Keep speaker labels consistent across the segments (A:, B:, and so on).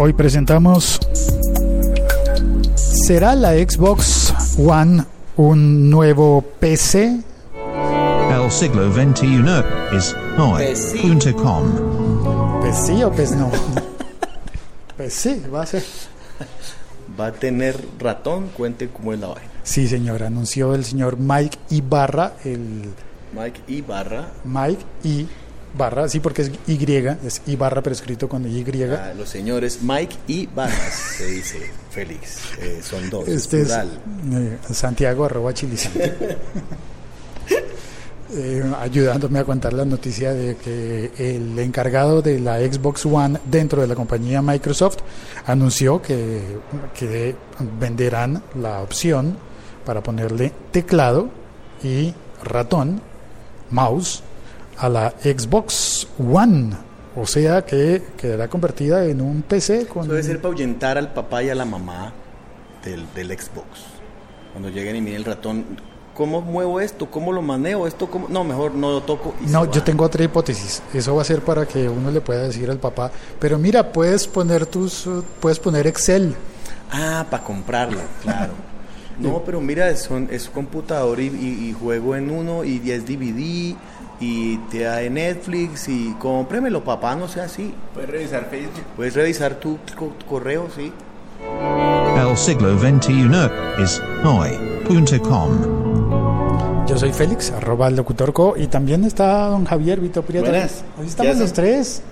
A: Hoy presentamos ¿Será la Xbox One un nuevo PC?
B: El siglo XXI es hoy.com.
A: ¿Pues sí o pues no? pues sí, va a ser.
C: Va a tener ratón, cuente cómo es la vaina.
A: Sí, señor, anunció el señor Mike Ibarra, el
C: Mike Ibarra.
A: Mike I barra, sí, porque es Y, es Ibarra, pero escrito con Y.
C: Ah, los señores Mike y Barras, se dice Félix. Eh, son dos.
A: Este es, eh, Santiago arroba chilisante. eh, ayudándome a contar la noticia de que el encargado de la Xbox One dentro de la compañía Microsoft anunció que, que venderán la opción para ponerle teclado y ratón, mouse, a la Xbox One. O sea que quedará convertida en un PC con...
C: Eso debe ser para ahuyentar al papá y a la mamá del, del Xbox. Cuando lleguen y miren el ratón, ¿cómo muevo esto? ¿Cómo lo manejo? ¿Esto cómo? No, mejor no lo toco. Y
A: no, yo tengo otra hipótesis. Eso va a ser para que uno le pueda decir al papá, pero mira, puedes poner tus, puedes poner Excel.
C: Ah, para comprarlo, claro. no, pero mira, son, es computador y, y, y juego en uno y es DVD y te da de Netflix y cómpremelo, papá, no sea así.
D: Puedes revisar Facebook.
C: Puedes revisar tu, tu correo, sí.
B: El siglo XXI es hoy.com.
A: Yo soy Félix, arroba el locutorco, y también está don Javier Vito Prieto.
D: Buenas.
A: Hoy estamos los tres.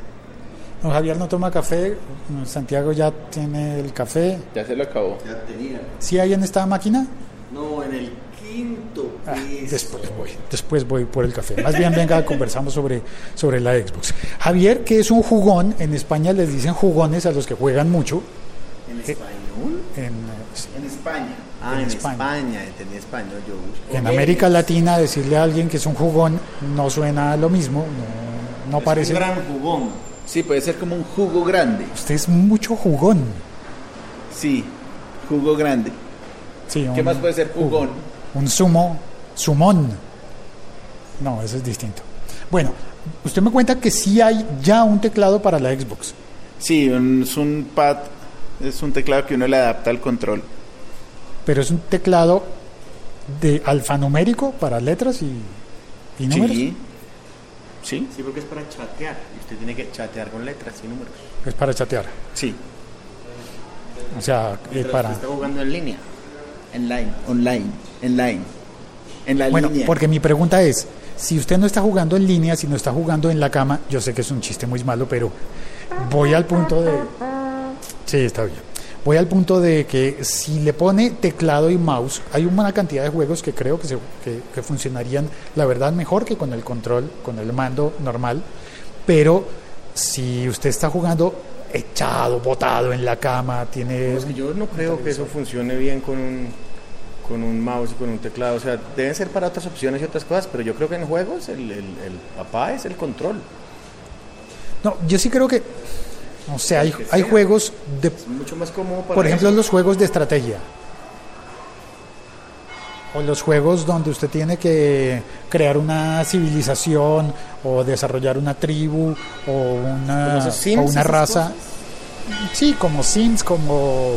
A: Don Javier no toma café, Santiago ya tiene el café.
D: Ya se lo acabó.
C: Ya tenía.
A: ¿Sí hay en esta máquina?
C: No, en el quinto
A: Ah, después voy, después voy por el café. Más bien venga, conversamos sobre, sobre la Xbox. Javier, que es un jugón, en España les dicen jugones a los que juegan mucho.
C: ¿En español?
A: En,
D: En España.
C: Ah,
A: En
C: en,
A: España.
C: España. entendí español yo.
A: en América Latina decirle a alguien que es un jugón no suena a lo mismo, no, no
C: Es
A: parece...
C: un gran jugón.
D: Sí, puede ser como un jugo grande.
A: Usted es mucho jugón.
D: Sí, jugo grande.
A: Sí,
D: ¿Qué más puede ser jugón?
A: Un sumo, sumón. No, eso es distinto. Bueno, usted me cuenta que sí hay ya un teclado para la Xbox.
D: Sí, un- es un pad, es un teclado que uno le adapta al control.
A: pero es un teclado de alfanumérico para letras y, y números.
D: Sí. Sí,
C: Sí, porque es para chatear. Y usted tiene que chatear con letras y números.
A: Es para chatear.
D: sí.
A: O sea, eh, para...
C: usted está jugando en línea.
D: Online, online, online. En la
A: Bueno,
D: línea.
A: porque mi pregunta es, si usted no está jugando en línea, si no está jugando en la cama, yo sé que es un chiste muy malo, pero voy al punto de... Sí, está bien. Voy al punto de que si le pone teclado y mouse, hay una cantidad de juegos que creo que, se- que- que funcionarían, la verdad, mejor que con el control, con el mando normal, pero si usted está jugando echado, botado en la cama, tiene...
C: Es que yo no creo que eso funcione bien con un, con un mouse y con un teclado. O sea, deben ser para otras opciones y otras cosas, pero yo creo que en juegos el, el, el papá es el control.
A: No, yo sí creo que... O sea, hay, hay juegos de
C: Es mucho más cómodo para
A: Por ejemplo,
C: eso.
A: los juegos de estrategia. O los juegos donde usted tiene que crear una civilización o desarrollar una tribu o una,
C: ¿Como esos Sims,
A: o una raza. Sí, como Sims, como...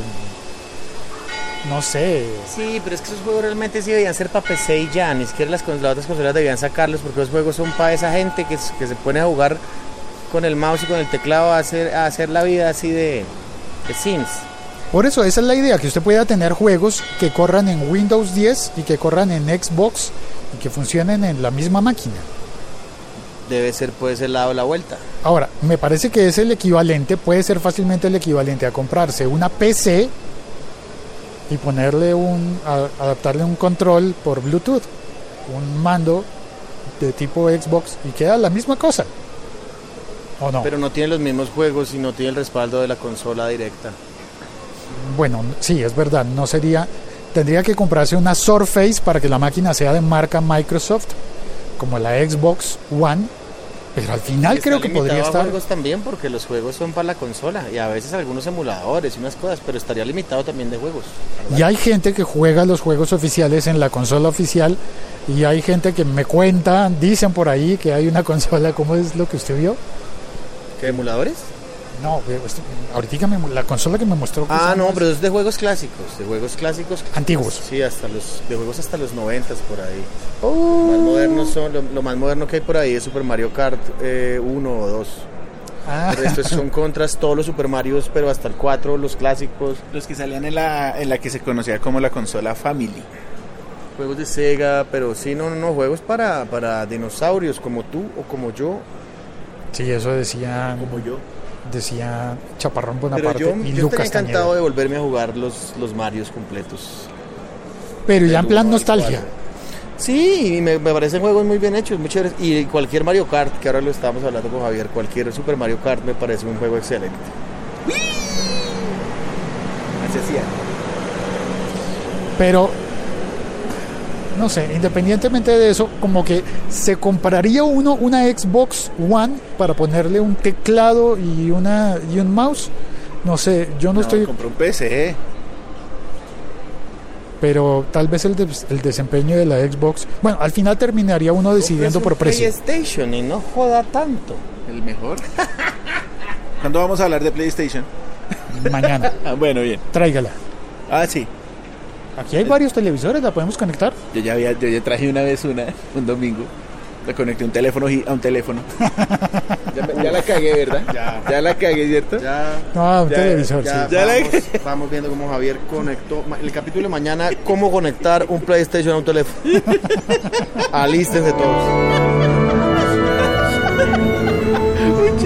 A: No sé.
C: Sí, pero es que esos juegos realmente sí debían ser para PC y ya, ni siquiera las, las otras consolas debían sacarlos porque los juegos son para esa gente que se pone a jugar con el mouse y con el teclado a hacer, a hacer la vida así de, de Sims.
A: Por eso, esa es la idea, que usted pueda tener juegos que corran en Windows 10 y que corran en Xbox y que funcionen en la misma máquina.
C: Debe ser por ese lado la vuelta.
A: Ahora, me parece que es el equivalente, puede ser fácilmente el equivalente a comprarse una PC y ponerle un, a- adaptarle un control por Bluetooth, un mando de tipo Xbox y queda la misma cosa. ¿O no?
C: Pero no tiene los mismos juegos y no tiene el respaldo de la consola directa.
A: Bueno, sí, es verdad, no sería, tendría que comprarse una Surface para que la máquina sea de marca Microsoft, como la Xbox One, pero al final
C: Está
A: creo que podría
C: a
A: estar...
C: juegos también porque los juegos son para la consola y a veces algunos emuladores y unas cosas, pero estaría limitado también de juegos.
A: Y hay gente que juega los juegos oficiales en la consola oficial y hay gente que me cuenta, dicen por ahí que hay una consola, ¿cómo es lo que usted vio?
C: ¿Qué emuladores?
A: No, eh, esto- ahorita me- la consola que me mostró... que
C: Ah, no, pero es de juegos clásicos, de juegos clásicos.
A: Antiguos.
C: Sí, hasta los, de juegos hasta los noventas por ahí.
A: Oh.
C: Más modernos son, lo, lo más moderno que hay por ahí es Super Mario Kart eh, 1 o 2.
A: Ah,
C: resto son contras todos los Super Marios, pero hasta el 4, los clásicos.
D: Los que salían en la, en la que se conocía como la consola Family.
C: Juegos de Sega, pero sí, no, no, no, juegos para, para dinosaurios como tú o como yo.
A: sí, eso decía,
C: Como yo.
A: Decía Chaparrón
C: Pero
A: Bonaparte
C: yo,
A: y
C: yo estaría
A: Lucas
C: encantado
A: Tañeda.
C: de volverme a jugar los, los Marios completos.
A: Pero ya en plan nostalgia.
C: Sí, y me, me parecen juegos muy bien hechos, muy chéveres. Y cualquier Mario Kart, que ahora lo estábamos hablando con Javier, cualquier Super Mario Kart me parece un juego excelente. Así hacía.
A: Pero, no sé, independientemente de eso, como que se compraría uno una Xbox One para ponerle un teclado y, una, y un mouse. No sé, yo no, estoy,
D: Compré un PC.
A: pero tal vez el, des- el desempeño de la Xbox. Bueno, al final terminaría uno decidiendo por precio.
C: PlayStation y no joda tanto.
D: El mejor. ¿Cuándo vamos a hablar de PlayStation?
A: Mañana,
D: Ah, bueno, bien.
A: tráigala.
D: Ah, sí.
A: Aquí hay varios televisores, la podemos conectar.
D: Yo ya, había, yo ya traje una vez una, un domingo. Le conecté un teléfono a un teléfono. ya, ya la cagué, ¿verdad? Ya. la cagué, ¿cierto?
C: Ya,
A: No, un
D: Ya,
A: televisor,
C: ya,
A: sí.
D: Ya la-
C: vamos, vamos viendo cómo Javier conectó. El capítulo de mañana, cómo conectar un PlayStation a un teléfono. Alístense todos.
D: Y un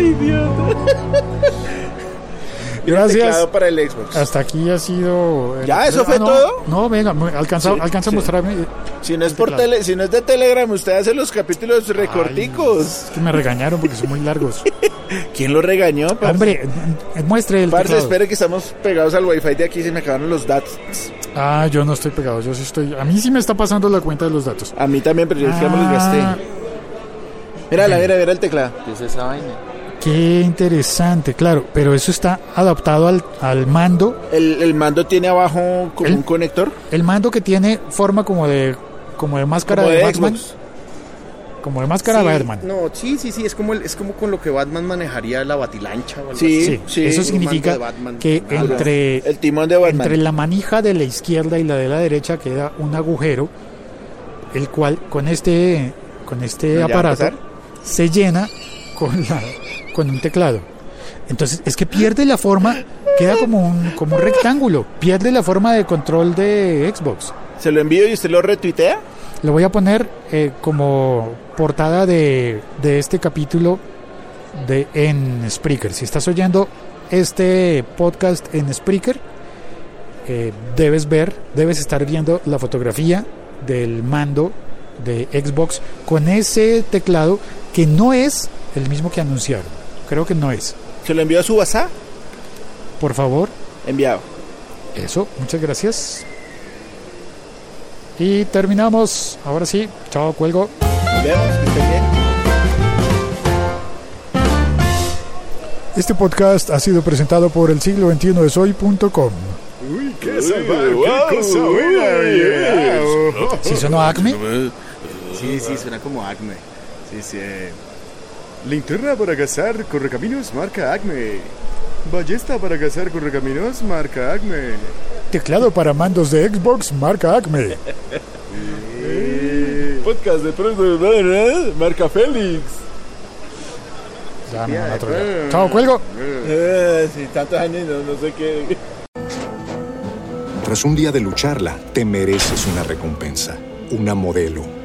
A: Gracias.
D: teclado para el Xbox.
A: Hasta aquí ha sido. el-
D: ¿Ya? ¿Eso fue
A: no,
D: todo?
A: No, venga, alcanza,
D: Sí,
A: alcanza
D: sí.
A: a mostrarme.
D: Si no es por
A: teclado.
D: tele, si no es de Telegram, usted hace los capítulos recorticos.
A: Es que me regañaron porque son muy largos.
D: ¿Quién lo regañó? parce?
A: Hombre, eh, muestre el
D: Parce,
A: teclado.
D: espere que estamos pegados al wifi de aquí y se me acabaron los datos.
A: Ah, yo no estoy pegado, yo sí estoy. A mí sí me está pasando la cuenta de los datos.
D: A mí también, pero yo es que ya me los
A: Ah,
D: gasté. Mira, mira, mira el teclado.
C: ¿Qué es esa vaina?
A: Qué interesante, claro, pero eso está adaptado al, al mando.
D: El, el mando tiene abajo como
A: El-
D: un conector.
A: El mando que tiene forma como de como de máscara
D: Como
A: de,
D: de
A: Batman. Como de máscara de Batman.
C: No, sí, sí, sí, es como, el- es como con lo que Batman manejaría la batilancha o algo
D: Sí,
C: así.
A: Sí,
D: sí.
A: eso significa
C: Batman.
A: que
C: Ah,
A: entre,
D: El timón de Batman.
A: entre la manija de la izquierda y la de la derecha queda un agujero, el cual con este, con este
D: ¿Ya va a
A: aparato se llena con, la, con un teclado. Entonces es que pierde la forma, queda como un, como un rectángulo, pierde la forma de control de Xbox.
D: Se lo envío y usted lo retuitea.
A: Lo voy a poner eh, como portada de, de este capítulo de en Spreaker. Si estás oyendo este podcast en Spreaker, eh, debes ver, debes estar viendo la fotografía del mando de Xbox con ese teclado que no es el mismo que anunciaron. Creo que no es.
D: Se lo envío a su WhatsApp.
A: Por favor,
D: Enviado.
A: eso, muchas gracias. Y terminamos. Ahora sí, chao, cuelgo.
D: Nos vemos, que esté bien.
A: Este podcast ha sido presentado por el siglo 21 de soy.com.
D: ¡Qué salvaje!
A: Si sonó Acme,
C: Sí, sí, suena como Acme. Sí, sí.
E: Linterna para cazar correcaminos marca Acme. Ballesta para cazar correcaminos marca Acme.
A: teclado para mandos de Xbox marca Acme.
D: Podcast de pronto, marca Félix.
A: Ya me van a trollear. Chao, cuelgo.
D: Eh, sí, tantos años no, no sé qué.
F: Tras un día de lucharla, te mereces una recompensa, una modelo,